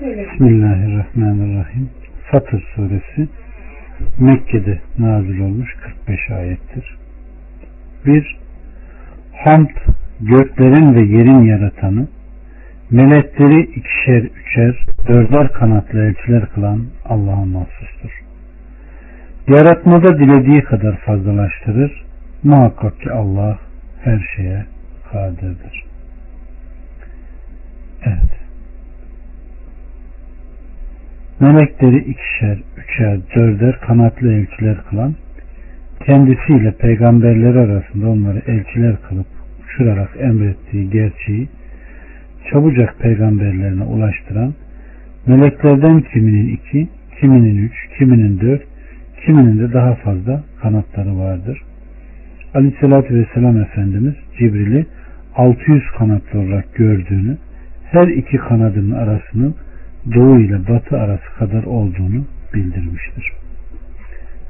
Bismillahirrahmanirrahim. Fatır suresi Mekke'de nazil olmuş 45 ayettir. 1. Hamd göklerin ve yerin yaratanı, melekleri ikişer üçer, dörder kanatlı elçiler kılan Allah'a mahsustur. Yaratmada dilediği kadar fazlalaştırır, muhakkak ki Allah her şeye kadirdir. Evet. Melekleri ikişer, üçer, dörder kanatlı elçiler kılan, kendisiyle peygamberler arasında onları elçiler kılıp uçurarak emrettiği gerçeği çabucak peygamberlerine ulaştıran, meleklerden kiminin iki, kiminin üç, kiminin dört, kiminin de daha fazla kanatları vardır. Aleyhissalatü Vesselam Efendimiz Cibril'i 600 kanatlı olarak gördüğünü, her iki kanadının arasının doğu ile batı arası kadar olduğunu bildirmiştir.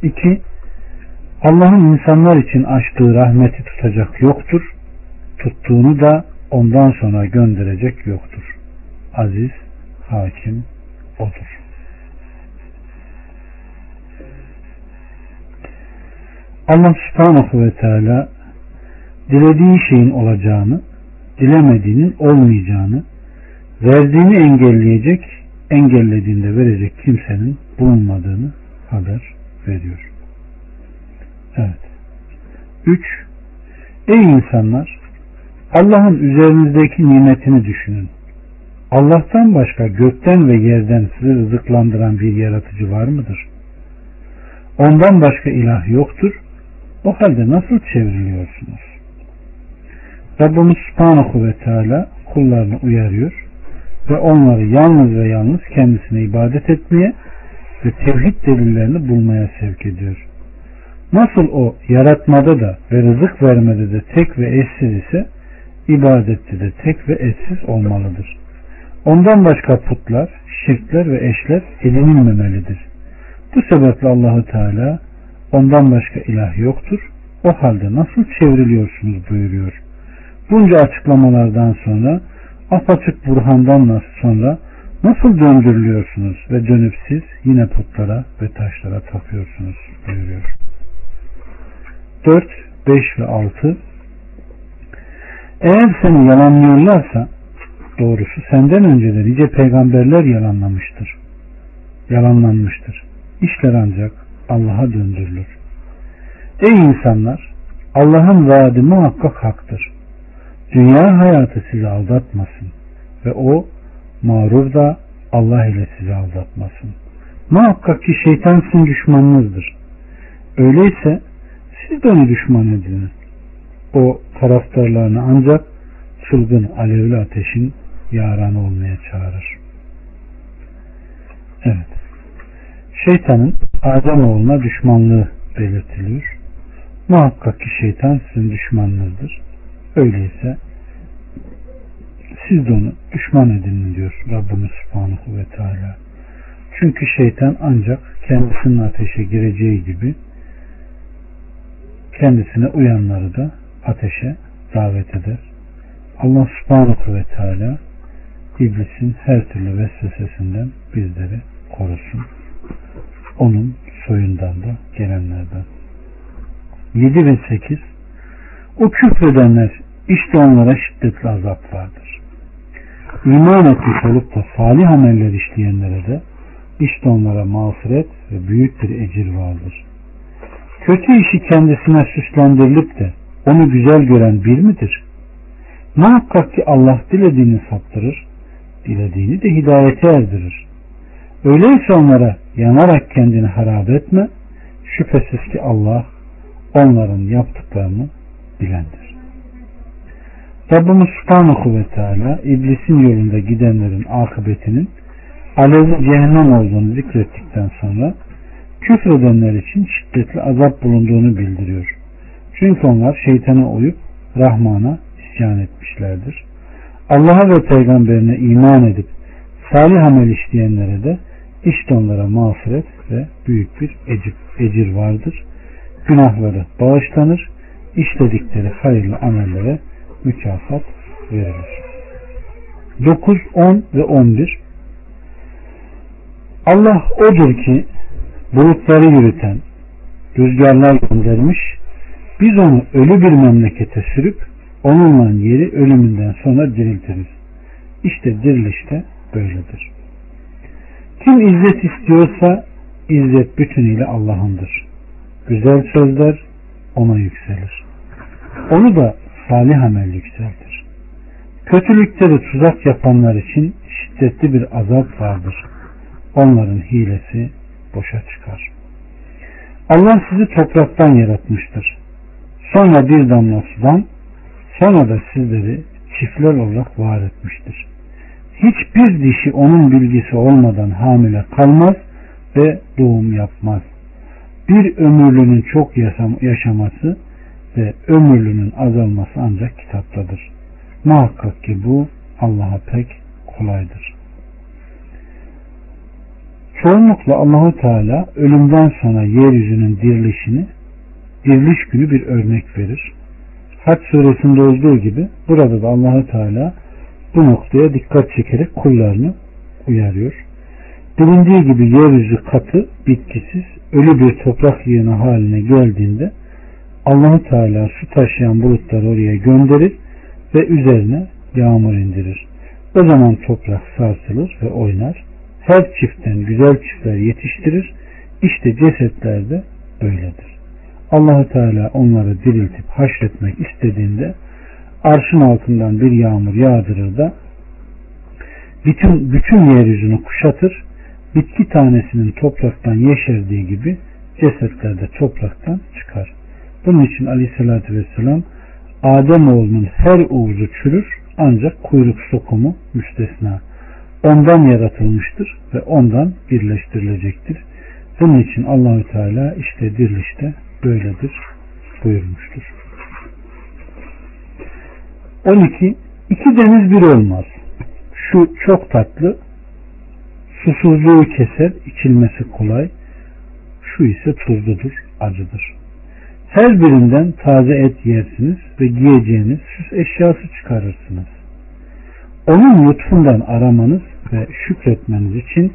2. Allah'ın insanlar için açtığı rahmeti tutacak yoktur. Tuttuğunu da ondan sonra gönderecek yoktur. Aziz, hakim odur. Allah subhanahu ve teala dilediği şeyin olacağını, dilemediğinin olmayacağını, verdiğini engelleyecek, engellediğinde verecek kimsenin bulunmadığını haber veriyor. Evet. 3. Ey insanlar! Allah'ın üzerinizdeki nimetini düşünün. Allah'tan başka gökten ve yerden sizi rızıklandıran bir yaratıcı var mıdır? Ondan başka ilah yoktur. O halde nasıl çevriliyorsunuz? Rabbimiz Subhanahu ve Teala kullarını uyarıyor ve onları yalnız ve yalnız kendisine ibadet etmeye ve tevhid delillerini bulmaya sevk ediyor. Nasıl o yaratmada da ve rızık vermede de tek ve eşsiz ise ibadette de tek ve eşsiz olmalıdır. Ondan başka putlar, şirkler ve eşler edinilmemelidir. Bu sebeple Allahu Teala ondan başka ilah yoktur. O halde nasıl çevriliyorsunuz buyuruyor. Bunca açıklamalardan sonra apaçık burhandan sonra nasıl döndürülüyorsunuz ve dönüp siz yine putlara ve taşlara tapıyorsunuz buyuruyor. 4, 5 ve 6 Eğer seni yalanlıyorlarsa doğrusu senden önce de nice peygamberler yalanlamıştır. Yalanlanmıştır. İşler ancak Allah'a döndürülür. Ey insanlar! Allah'ın vaadi muhakkak haktır. Dünya hayatı sizi aldatmasın ve o mağrur da Allah ile sizi aldatmasın. Muhakkak ki şeytan sizin düşmanınızdır. Öyleyse siz de onu düşman ediniz. O taraftarlarını ancak çılgın alevli ateşin yaranı olmaya çağırır. Evet. Şeytanın Adem oğluna düşmanlığı belirtiliyor. Muhakkak ki şeytan sizin düşmanınızdır. Öyleyse siz de onu düşman edinin diyor Rabbimiz Subhanahu ve Teala. Çünkü şeytan ancak kendisinin ateşe gireceği gibi kendisine uyanları da ateşe davet eder. Allah Subhanahu ve Teala iblisin her türlü vesvesesinden bizleri korusun. Onun soyundan da gelenlerden. 7 ve 8 O küfredenler işte onlara şiddetli azap vardır. İman etmiş olup da salih ameller işleyenlere de işte onlara mağfiret ve büyük bir ecir vardır. Kötü işi kendisine süslendirilip de onu güzel gören bir midir? Muhakkak ki Allah dilediğini saptırır, dilediğini de hidayete erdirir. Öyleyse onlara yanarak kendini harap etme, şüphesiz ki Allah onların yaptıklarını bilendir. Rabbimiz Subhanahu ve Teala iblisin yolunda gidenlerin akıbetinin alevli cehennem olduğunu zikrettikten sonra küfredenler için şiddetli azap bulunduğunu bildiriyor. Çünkü onlar şeytana uyup Rahman'a isyan etmişlerdir. Allah'a ve peygamberine iman edip salih amel işleyenlere de işte onlara mağfiret ve büyük bir ecir, ecir vardır. Günahları bağışlanır, işledikleri hayırlı amellere mükafat verilir. 9, 10 ve 11 Allah odur ki bulutları yürüten, rüzgarlar göndermiş, biz onu ölü bir memlekete sürüp onunla yeri ölümünden sonra diriltiriz. İşte diriliş de böyledir. Kim izzet istiyorsa izzet bütünüyle Allah'ındır. Güzel sözler ona yükselir. Onu da salih amel yükseltir. Kötülükleri tuzak yapanlar için şiddetli bir azap vardır. Onların hilesi boşa çıkar. Allah sizi topraktan yaratmıştır. Sonra bir damla sudan, sonra da sizleri çiftler olarak var etmiştir. Hiçbir dişi onun bilgisi olmadan hamile kalmaz ve doğum yapmaz. Bir ömürlünün çok yaşaması ve ömürlünün azalması ancak kitaptadır. Muhakkak ki bu Allah'a pek kolaydır. Çoğunlukla Allahu Teala ölümden sonra yeryüzünün dirilişini diriliş günü bir örnek verir. Haç suresinde olduğu gibi burada da Allahu Teala bu noktaya dikkat çekerek kullarını uyarıyor. Bilindiği gibi yeryüzü katı, bitkisiz, ölü bir toprak yığını haline geldiğinde Allahu Teala su taşıyan bulutları oraya gönderir ve üzerine yağmur indirir. O zaman toprak sarsılır ve oynar. Her çiftten güzel çiftler yetiştirir. İşte cesetler de böyledir. Allahu Teala onları diriltip haşretmek istediğinde arşın altından bir yağmur yağdırır da bütün, bütün yeryüzünü kuşatır. Bitki tanesinin topraktan yeşerdiği gibi cesetler de topraktan çıkar. Bunun için aleyhissalatü vesselam Adem oğlunun her uğuzu çürür ancak kuyruk sokumu müstesna. Ondan yaratılmıştır ve ondan birleştirilecektir. Bunun için Allahü Teala işte dirilişte böyledir buyurmuştur. 12. İki deniz bir olmaz. Şu çok tatlı, susuzluğu keser, içilmesi kolay. Şu ise tuzludur, acıdır. Her birinden taze et yersiniz ve giyeceğiniz süs eşyası çıkarırsınız. Onun lütfundan aramanız ve şükretmeniz için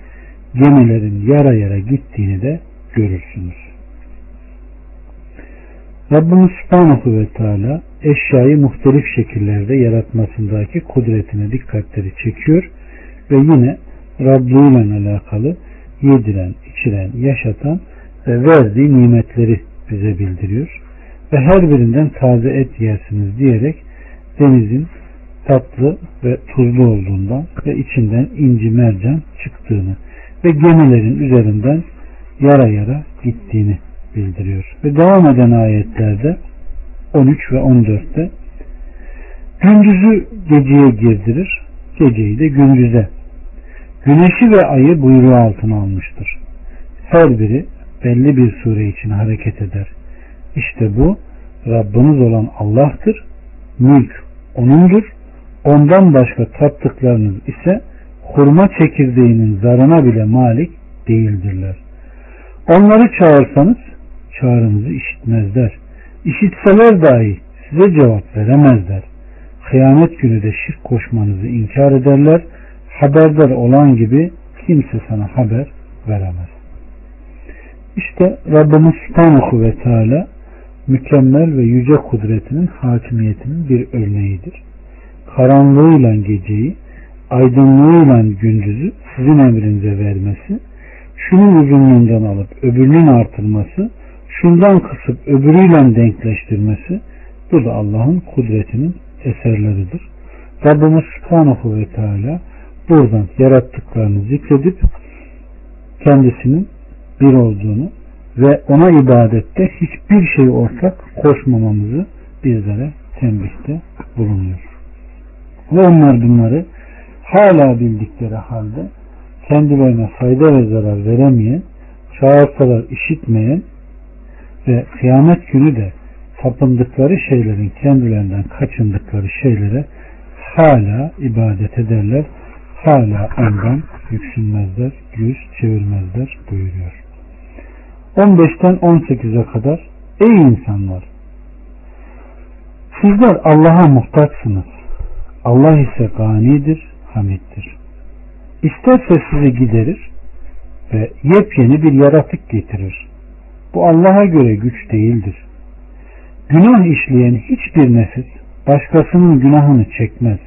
gemilerin yara yara gittiğini de görürsünüz. Rabbimiz Subhanahu ve Teala eşyayı muhtelif şekillerde yaratmasındaki kudretine dikkatleri çekiyor ve yine Rabbiyle alakalı yediren, içiren, yaşatan ve verdiği nimetleri bize bildiriyor. Ve her birinden taze et yersiniz diyerek denizin tatlı ve tuzlu olduğundan ve içinden inci mercan çıktığını ve gemilerin üzerinden yara yara gittiğini bildiriyor. Ve devam eden ayetlerde 13 ve 14'te gündüzü geceye girdirir, geceyi de gündüze. Güneşi ve ayı buyruğu altına almıştır. Her biri belli bir sure için hareket eder. İşte bu Rabbiniz olan Allah'tır. Mülk O'nundur. Ondan başka tattıklarınız ise hurma çekirdeğinin zarına bile malik değildirler. Onları çağırsanız çağrınızı işitmezler. İşitseler dahi size cevap veremezler. Kıyamet günü de şirk koşmanızı inkar ederler. Haberdar olan gibi kimse sana haber veremez. İşte Rabbimiz Subhanahu ve Teala mükemmel ve yüce kudretinin hakimiyetinin bir örneğidir. Karanlığıyla geceyi, aydınlığıyla gündüzü sizin emrinize vermesi, şunun uzunluğundan alıp öbürünün artırması, şundan kısıp öbürüyle denkleştirmesi, bu da Allah'ın kudretinin eserleridir. Rabbimiz Subhanahu ve Teala buradan yarattıklarını zikredip kendisinin bir olduğunu ve ona ibadette hiçbir şey ortak koşmamamızı bizlere tembihte bulunuyor. Ve onlar bunları hala bildikleri halde kendilerine fayda ve zarar veremeyen, çağırsalar işitmeyen ve kıyamet günü de tapındıkları şeylerin kendilerinden kaçındıkları şeylere hala ibadet ederler, hala ondan yüksünmezler, yüz çevirmezler buyuruyor. 15'ten 18'e kadar Ey insanlar! Sizler Allah'a muhtaçsınız. Allah ise ganidir, hamiddir. İsterse sizi giderir, ve yepyeni bir yaratık getirir. Bu Allah'a göre güç değildir. Günah işleyen hiçbir nefis başkasının günahını çekmez.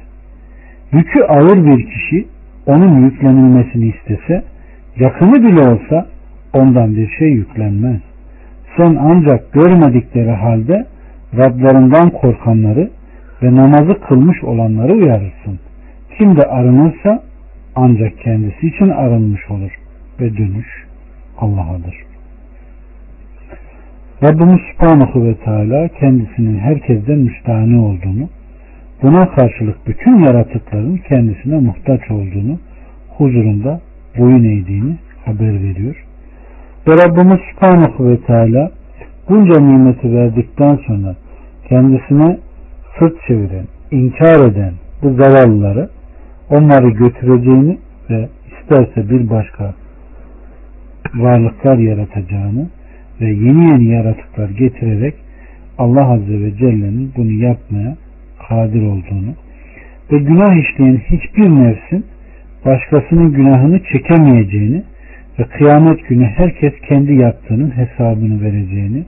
Yükü ağır bir kişi onun yüklenilmesini istese, yakını bile olsa ondan bir şey yüklenmez. Sen ancak görmedikleri halde Rablarından korkanları ve namazı kılmış olanları uyarırsın. Kim de arınırsa ancak kendisi için arınmış olur ve dönüş Allah'adır. Rabbimiz Subhanahu ve Teala kendisinin herkesten müstahane olduğunu, buna karşılık bütün yaratıkların kendisine muhtaç olduğunu, huzurunda boyun eğdiğini haber veriyor. Ve Rabbimiz Subhanahu ve Teala bunca nimeti verdikten sonra kendisine sırt çeviren, inkar eden bu zavallıları onları götüreceğini ve isterse bir başka varlıklar yaratacağını ve yeni yeni yaratıklar getirerek Allah Azze ve Celle'nin bunu yapmaya kadir olduğunu ve günah işleyen hiçbir nefsin başkasının günahını çekemeyeceğini ve kıyamet günü herkes kendi yaptığının hesabını vereceğini,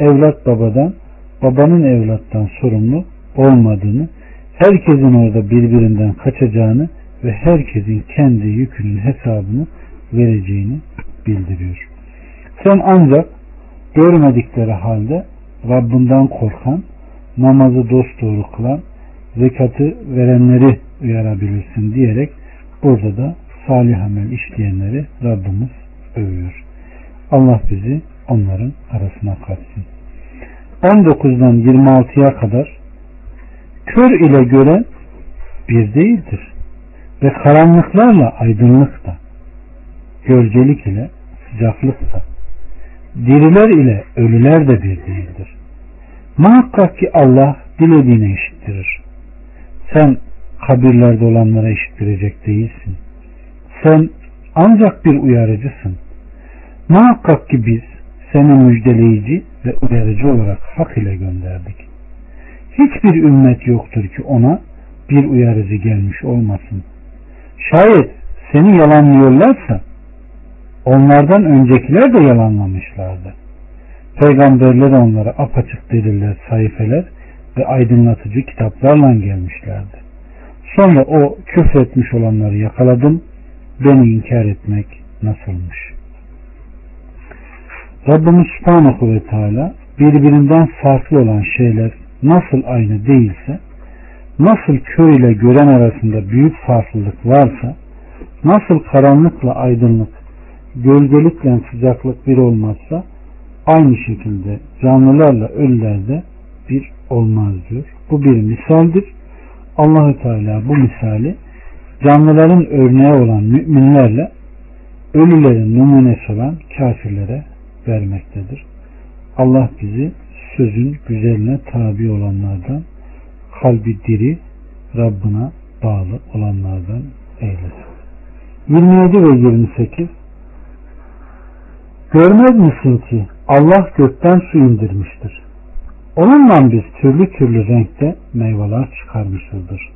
evlat babadan, babanın evlattan sorumlu olmadığını, herkesin orada birbirinden kaçacağını ve herkesin kendi yükünün hesabını vereceğini bildiriyor. Sen ancak görmedikleri halde Rabbinden korkan, namazı dosdoğru kılan, zekatı verenleri uyarabilirsin diyerek burada da salih amel işleyenleri Rabbimiz övüyor. Allah bizi onların arasına katsın. 19'dan 26'ya kadar kör ile gören bir değildir. Ve karanlıklarla aydınlık da, gölgelik ile sıcaklık da, diriler ile ölüler de bir değildir. Muhakkak ki Allah dilediğine işittirir. Sen kabirlerde olanlara işittirecek değilsin. Sen ancak bir uyarıcısın. Muhakkak ki biz seni müjdeleyici ve uyarıcı olarak hak ile gönderdik. Hiçbir ümmet yoktur ki ona bir uyarıcı gelmiş olmasın. Şayet seni yalanlıyorlarsa onlardan öncekiler de yalanlamışlardı. Peygamberler onlara apaçık deliller, sayfeler ve aydınlatıcı kitaplarla gelmişlerdi. Sonra o küfretmiş olanları yakaladım. Beni inkar etmek nasılmış? Rabbimiz Subhanahu ve Teala birbirinden farklı olan şeyler nasıl aynı değilse, nasıl kör ile gören arasında büyük farklılık varsa, nasıl karanlıkla aydınlık, gölgelikle sıcaklık bir olmazsa, aynı şekilde canlılarla ölülerde bir olmaz diyor. Bu bir misaldir. Allahü Teala bu misali canlıların örneği olan müminlerle ölülerin numunesi olan kafirlere vermektedir. Allah bizi sözün güzeline tabi olanlardan, kalbi diri, Rabbına bağlı olanlardan eylesin. 27 ve 28 Görmez misin ki Allah gökten su indirmiştir. Onunla biz türlü türlü renkte meyveler çıkarmışızdır.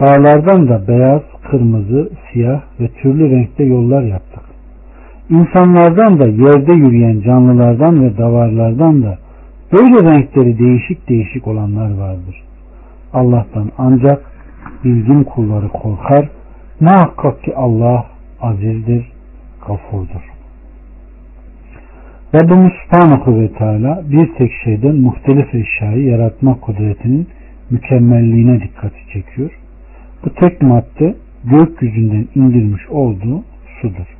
Dağlardan da beyaz, kırmızı, siyah ve türlü renkte yollar yaptık. İnsanlardan da yerde yürüyen canlılardan ve davarlardan da böyle renkleri değişik değişik olanlar vardır. Allah'tan ancak bilgin kulları korkar. Muhakkak ki Allah azizdir, gafurdur. Rabbimiz Subhanahu ve Teala bir tek şeyden muhtelif eşyayı yaratma kudretinin mükemmelliğine dikkati çekiyor. Bu tek madde gökyüzünden indirmiş olduğu sudur.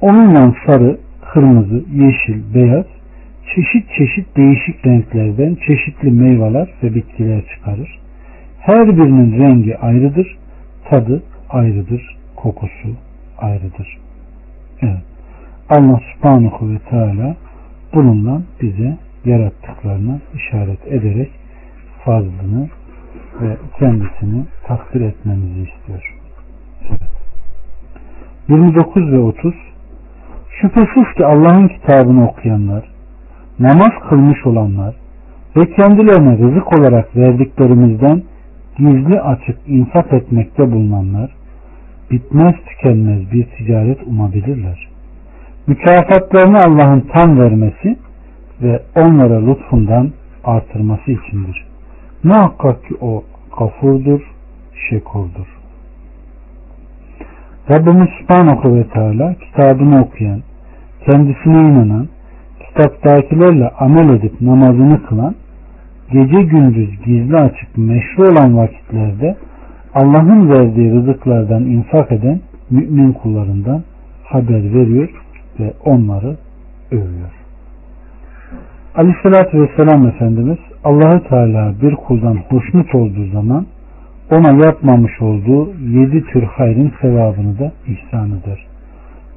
Onunla sarı, kırmızı, yeşil, beyaz çeşit çeşit değişik renklerden çeşitli meyveler ve bitkiler çıkarır. Her birinin rengi ayrıdır, tadı ayrıdır, kokusu ayrıdır. Evet. Allah subhanahu ve teala bununla bize yarattıklarına işaret ederek fazlını ve kendisini takdir etmemizi istiyor. Evet. 29 ve 30 Şüphesiz ki Allah'ın kitabını okuyanlar, namaz kılmış olanlar ve kendilerine rızık olarak verdiklerimizden gizli açık infak etmekte bulunanlar, bitmez tükenmez bir ticaret umabilirler. Mükafatlarını Allah'ın tam vermesi ve onlara lütfundan artırması içindir. Muhakkak ki o gafurdur, şekurdur. Rabbimiz Subhanahu ve Teala kitabını okuyan, kendisine inanan, kitaptakilerle amel edip namazını kılan, gece gündüz gizli açık meşru olan vakitlerde Allah'ın verdiği rızıklardan infak eden mümin kullarından haber veriyor ve onları övüyor. Aleyhissalatü Vesselam Efendimiz Allahü Teala bir kuldan hoşnut olduğu zaman ona yapmamış olduğu yedi tür hayrın sevabını da ihsan eder.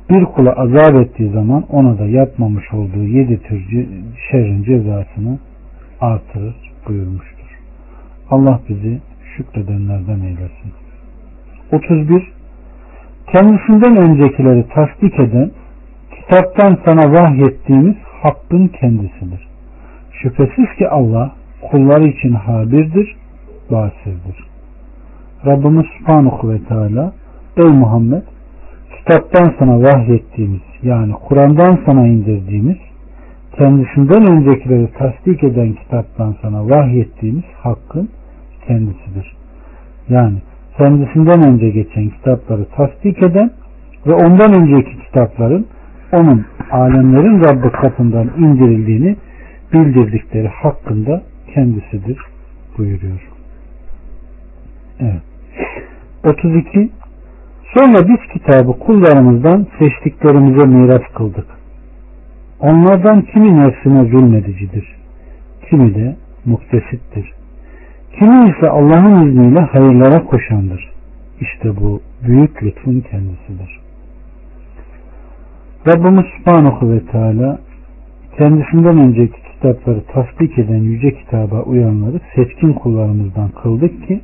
Bir kula azap ettiği zaman ona da yapmamış olduğu yedi tür şerrin cezasını artırır buyurmuştur. Allah bizi şükredenlerden eylesin. 31. Kendisinden öncekileri tasdik eden, kitaptan sana vahyettiğimiz hakkın kendisidir. Şüphesiz ki Allah kulları için habirdir, basirdir. Rabbimiz Subhanahu ve Teala Ey Muhammed kitaptan sana vahyettiğimiz yani Kur'an'dan sana indirdiğimiz kendisinden öncekileri tasdik eden kitaptan sana vahyettiğimiz hakkın kendisidir. Yani kendisinden önce geçen kitapları tasdik eden ve ondan önceki kitapların onun alemlerin Rabbi katından indirildiğini bildirdikleri hakkında kendisidir buyuruyor. Evet. 32 Sonra biz kitabı kullarımızdan seçtiklerimize miras kıldık. Onlardan kimi nefsine zulmedicidir. Kimi de muktesittir. Kimi ise Allah'ın izniyle hayırlara koşandır. İşte bu büyük lütfun kendisidir. Rabbimiz Subhanahu ve Teala kendisinden önceki kitapları tasdik eden yüce kitaba uyanları seçkin kullarımızdan kıldık ki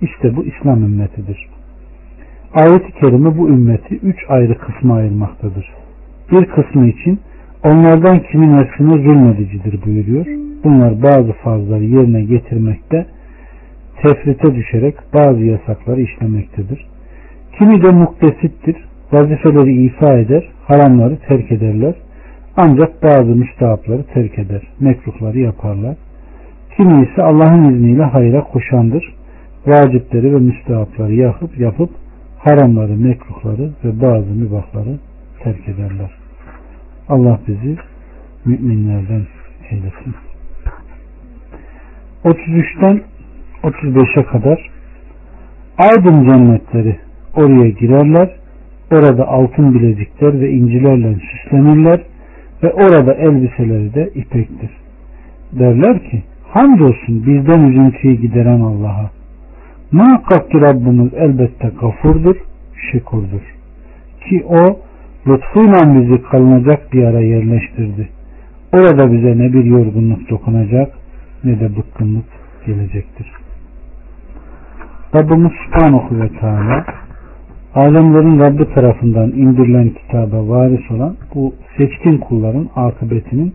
işte bu İslam ümmetidir. Ayet-i Kerime bu ümmeti üç ayrı kısma ayırmaktadır. Bir kısmı için onlardan kimin nefsine zulmedicidir buyuruyor. Bunlar bazı fazları yerine getirmekte tefrite düşerek bazı yasakları işlemektedir. Kimi de muktesittir, vazifeleri ifa eder, haramları terk ederler. Ancak bazı müstahapları terk eder, mekruhları yaparlar. Kimi ise Allah'ın izniyle hayra koşandır. Vacipleri ve müstahapları yapıp yapıp haramları, mekruhları ve bazı mübahları terk ederler. Allah bizi müminlerden eylesin. 33'ten 35'e kadar aydın cennetleri oraya girerler. Orada altın bilezikler ve incilerle süslenirler ve orada elbiseleri de ipektir. Derler ki hamdolsun bizden üzüntüyü gideren Allah'a. Muhakkak ki Rabbimiz elbette gafurdur, şekurdur. Ki o lütfuyla bizi kalınacak bir ara yerleştirdi. Orada bize ne bir yorgunluk dokunacak ne de bıkkınlık gelecektir. Rabbimiz Subhanahu ve Teala alemlerin Rabbi tarafından indirilen kitaba varis olan bu seçkin kulların akıbetinin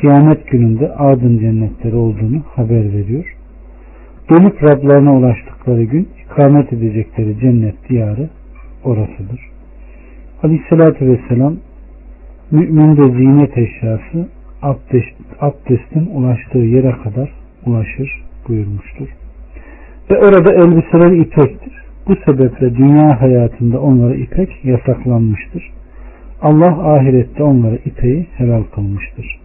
kıyamet gününde adın cennetleri olduğunu haber veriyor. Dönüp Rablarına ulaştıkları gün ikamet edecekleri cennet diyarı orasıdır. Aleyhissalatü Vesselam müminde zinet eşyası abdest, abdestin ulaştığı yere kadar ulaşır buyurmuştur. Ve orada elbiseler ipektir. Bu sebeple dünya hayatında onlara ipek yasaklanmıştır. Allah ahirette onlara ipeği helal kılmıştır.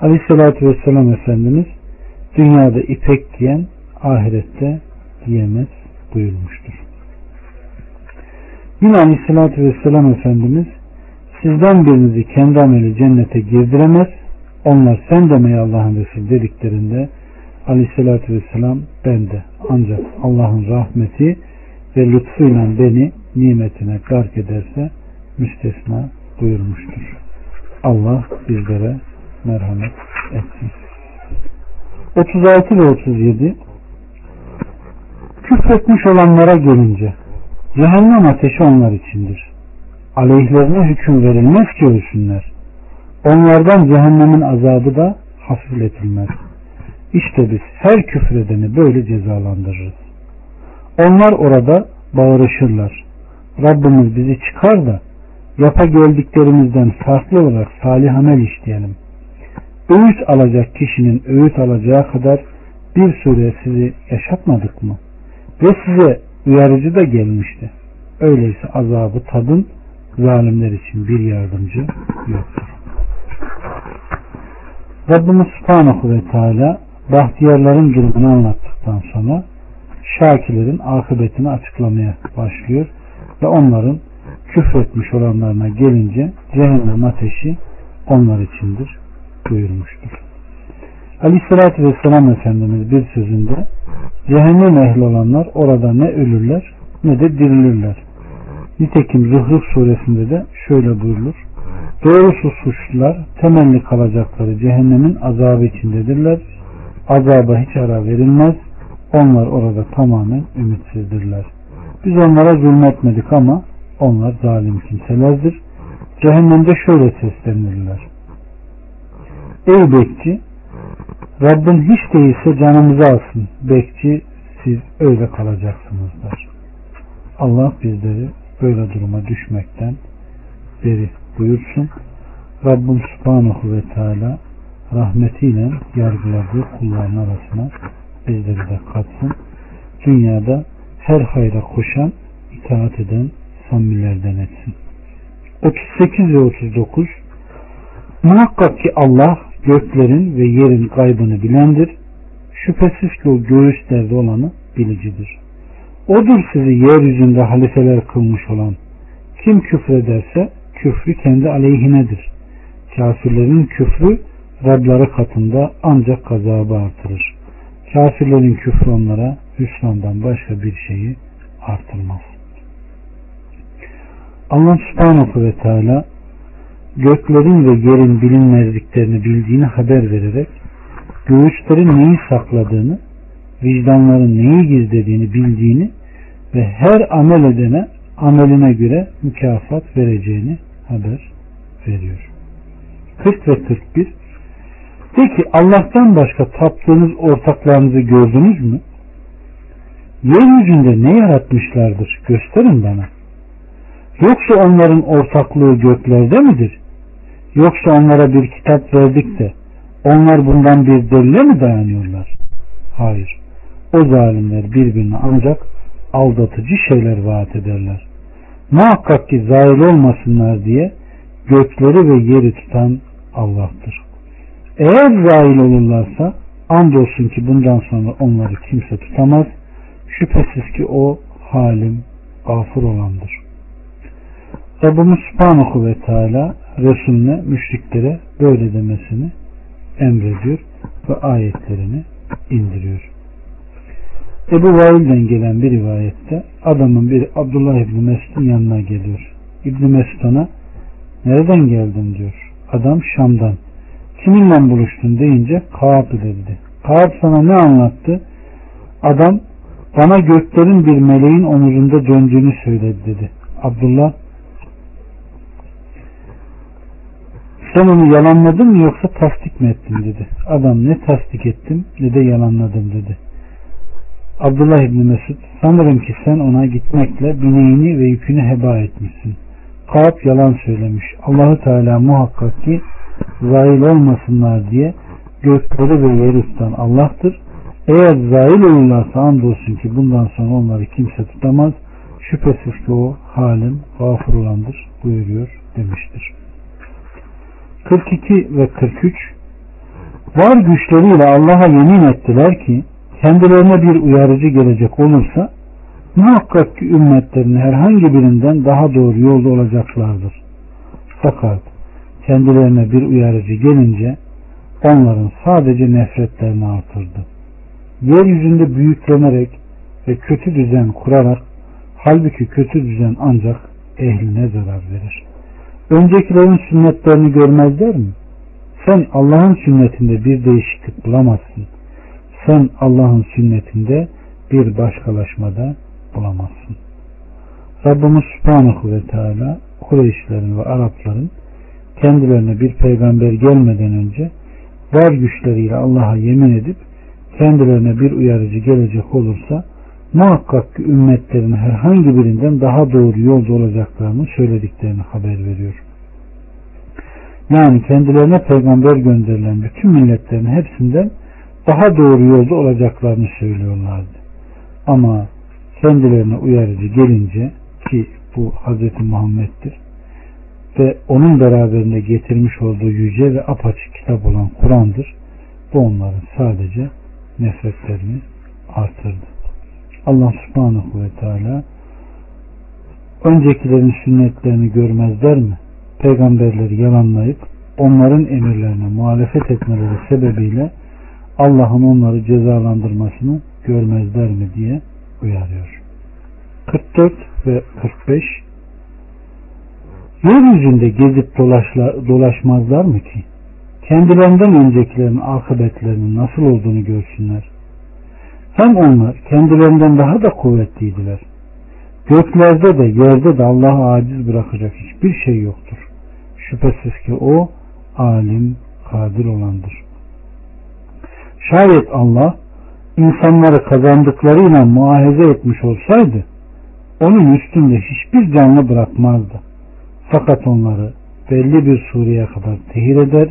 Aleyhissalatü Vesselam Efendimiz dünyada ipek giyen ahirette giyemez buyurmuştur. Yine Aleyhisselatü Vesselam Efendimiz sizden birinizi kendi ameli cennete girdiremez onlar sen demeye Allah'ın Resul dediklerinde Aleyhisselatü Vesselam ben de ancak Allah'ın rahmeti ve lütfuyla beni nimetine gark ederse müstesna buyurmuştur. Allah bizlere merhamet etsin. 36 ve 37 Küfretmiş olanlara gelince cehennem ateşi onlar içindir. Aleyhlerine hüküm verilmez ki ölsünler. Onlardan cehennemin azabı da hafifletilmez. İşte biz her küfredeni böyle cezalandırırız. Onlar orada bağırışırlar. Rabbimiz bizi çıkar da yapa geldiklerimizden farklı olarak salih amel işleyelim. Öğüt alacak kişinin öğüt alacağı kadar bir süre sizi yaşatmadık mı? Ve size uyarıcı da gelmişti. Öyleyse azabı tadın zalimler için bir yardımcı yoktur. Rabbimiz Subhanahu ve Teala bahtiyarların durumunu anlattıktan sonra şakirlerin akıbetini açıklamaya başlıyor ve onların küfretmiş olanlarına gelince cehennem ateşi onlar içindir buyurmuştur. Aleyhissalatü Vesselam Efendimiz bir sözünde cehennem ehli olanlar orada ne ölürler ne de dirilirler. Nitekim Zuhruf suresinde de şöyle buyurulur. Doğrusu suçlular temelli kalacakları cehennemin azabı içindedirler. Azaba hiç ara verilmez. Onlar orada tamamen ümitsizdirler. Biz onlara zulmetmedik ama onlar zalim kimselerdir. Cehennemde şöyle seslenirler. Ey bekçi Rabbin hiç değilse canımızı alsın. Bekçi siz öyle kalacaksınızlar. Allah bizleri böyle duruma düşmekten beri buyursun. Rabbim Subhanahu ve Teala rahmetiyle yargıladığı kulların arasına bizleri de katsın. Dünyada her hayra koşan, itaat eden samimilerden etsin. 38 ve 39 Muhakkak ki Allah göklerin ve yerin kaybını bilendir. Şüphesiz ki o göğüslerde olanı bilicidir. Odur sizi yeryüzünde halifeler kılmış olan. Kim küfrederse küfrü kendi aleyhinedir. Kafirlerin küfrü Rabları katında ancak gazabı artırır. Kafirlerin küfrü onlara hüsrandan başka bir şeyi artırmaz. Allah subhanahu ve teala göklerin ve yerin bilinmezliklerini bildiğini haber vererek göğüslerin neyi sakladığını, vicdanların neyi gizlediğini bildiğini ve her amel edene ameline göre mükafat vereceğini haber veriyor. 40 ve 41 Peki Allah'tan başka taptığınız ortaklarınızı gördünüz mü? Yeryüzünde ne yaratmışlardır? Gösterin bana. Yoksa onların ortaklığı göklerde midir? Yoksa onlara bir kitap verdik de onlar bundan bir delile mi dayanıyorlar? Hayır. O zalimler birbirine ancak aldatıcı şeyler vaat ederler. Muhakkak ki zail olmasınlar diye gökleri ve yeri tutan Allah'tır. Eğer zail olurlarsa andolsun ki bundan sonra onları kimse tutamaz. Şüphesiz ki o halim gafur olandır. Rabbimiz Subhanahu ve Teala Resulüne müşriklere böyle demesini emrediyor ve ayetlerini indiriyor. Ebu Vail'den gelen bir rivayette adamın bir Abdullah İbni Mesud'un yanına geliyor. İbni Mesud nereden geldin diyor. Adam Şam'dan. Kiminle buluştun deyince Kaab dedi. Kaab sana ne anlattı? Adam bana göklerin bir meleğin omuzunda döndüğünü söyledi dedi. Abdullah sen onu yalanladın mı yoksa tasdik mi ettin dedi. Adam ne tasdik ettim ne de yalanladım dedi. Abdullah İbni Mesud sanırım ki sen ona gitmekle bineğini ve yükünü heba etmişsin. Kaab yalan söylemiş. Allahu Teala muhakkak ki zail olmasınlar diye gökleri ve yeri tutan Allah'tır. Eğer zail olurlarsa andolsun ki bundan sonra onları kimse tutamaz. Şüphesiz ki o halim gafur olandır buyuruyor demiştir. 42 ve 43 Var güçleriyle Allah'a yemin ettiler ki kendilerine bir uyarıcı gelecek olursa muhakkak ki ümmetlerin herhangi birinden daha doğru yolda olacaklardır. Fakat kendilerine bir uyarıcı gelince onların sadece nefretlerini artırdı. Yeryüzünde büyüklenerek ve kötü düzen kurarak halbuki kötü düzen ancak ehline zarar verir. Öncekilerin sünnetlerini görmezler mi? Sen Allah'ın sünnetinde bir değişiklik bulamazsın. Sen Allah'ın sünnetinde bir başkalaşmada bulamazsın. Rabbimiz Subhanahu ve Teala Kureyşlerin ve Arapların kendilerine bir peygamber gelmeden önce var güçleriyle Allah'a yemin edip kendilerine bir uyarıcı gelecek olursa muhakkak ki ümmetlerin herhangi birinden daha doğru yolda olacaklarını söylediklerini haber veriyor. Yani kendilerine peygamber gönderilen bütün milletlerin hepsinden daha doğru yolda olacaklarını söylüyorlardı. Ama kendilerine uyarıcı gelince ki bu Hz. Muhammed'dir ve onun beraberinde getirmiş olduğu yüce ve apaçık kitap olan Kur'an'dır. Bu onların sadece nefretlerini artırdı. Allah subhanahu ve teala öncekilerin sünnetlerini görmezler mi? Peygamberleri yalanlayıp onların emirlerine muhalefet etmeleri sebebiyle Allah'ın onları cezalandırmasını görmezler mi diye uyarıyor. 44 ve 45 Yeryüzünde gezip dolaşmazlar mı ki? Kendilerinden öncekilerin akıbetlerinin nasıl olduğunu görsünler. Hem onlar kendilerinden daha da kuvvetliydiler. Göklerde de yerde de Allah'ı aciz bırakacak hiçbir şey yoktur. Şüphesiz ki o alim, kadir olandır. Şayet Allah insanları kazandıklarıyla muahize etmiş olsaydı onun üstünde hiçbir canlı bırakmazdı. Fakat onları belli bir sureye kadar tehir eder.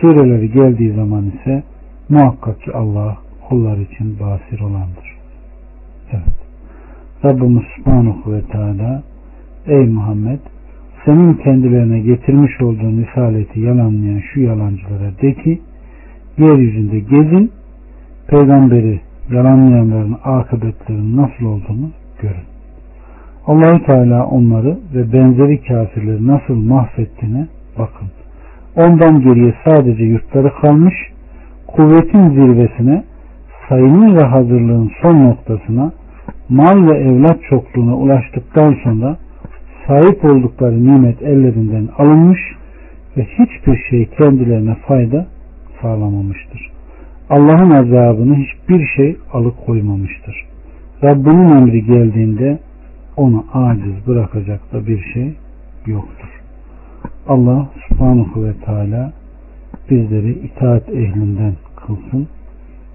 Sureleri geldiği zaman ise muhakkak ki Allah kullar için basir olandır. Evet. Rabbimiz Subhanahu ve Teala Ey Muhammed senin kendilerine getirmiş olduğun risaleti yalanlayan şu yalancılara de ki yeryüzünde gezin peygamberi yalanlayanların akıbetlerinin nasıl olduğunu görün. Allahü Teala onları ve benzeri kafirleri nasıl mahvettiğine bakın. Ondan geriye sadece yurtları kalmış, kuvvetin zirvesine, sayının ve hazırlığın son noktasına, mal ve evlat çokluğuna ulaştıktan sonra sahip oldukları nimet ellerinden alınmış ve hiçbir şey kendilerine fayda sağlamamıştır. Allah'ın azabını hiçbir şey alıkoymamıştır. Rabbinin emri geldiğinde onu aciz bırakacak da bir şey yoktur. Allah subhanahu ve teala bizleri itaat ehlinden kılsın.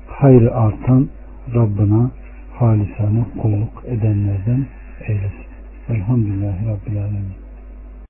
Hayrı artan Rabbına halisane kulluk edenlerden eylesin. Elhamdülillahi Rabbil Alemin.